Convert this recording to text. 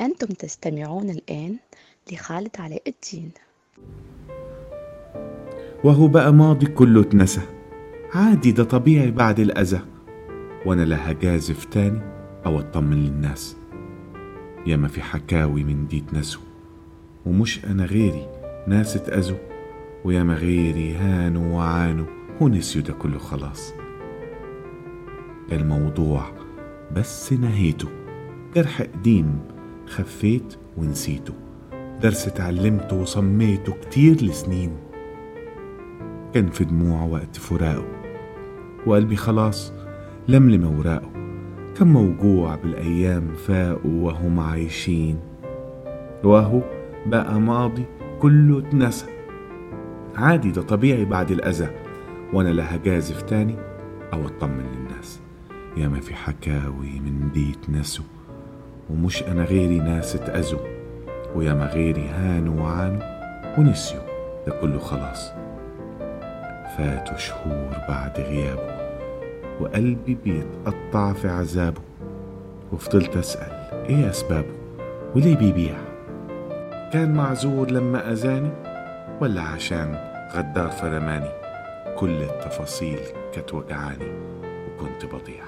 أنتم تستمعون الآن لخالد علاء الدين. وهو بقى ماضي كله اتنسى. عادي ده طبيعي بعد الأذى. وأنا لا هجازف تاني أو أطمن للناس. ياما في حكاوي من دي اتنسوا. ومش أنا غيري ناس اتأذوا. وياما غيري هانوا وعانوا ونسيوا ده كله خلاص. الموضوع بس نهيته. جرح قديم خفيت ونسيته. درس اتعلمته وصميته كتير لسنين. كان في دموع وقت فراقه. وقلبي خلاص لملم أوراقه. كان موجوع بالأيام فاقوا وهم عايشين. وهو بقى ماضي كله اتنسى. عادي ده طبيعي بعد الأذى. وأنا لا هجازف تاني أو أطمن للناس. ياما في حكاوي من دي اتنسوا ومش أنا غيري ناس اتأذوا وياما غيري هانوا وعانوا ونسيوا ده كله خلاص. فاتوا شهور بعد غيابه وقلبي بيتقطع في عذابه. وفضلت أسأل إيه أسبابه؟ وليه بيبيع؟ كان معذور لما أذاني ولا عشان غدار فرماني؟ كل التفاصيل كانت وجعاني وكنت بضيع.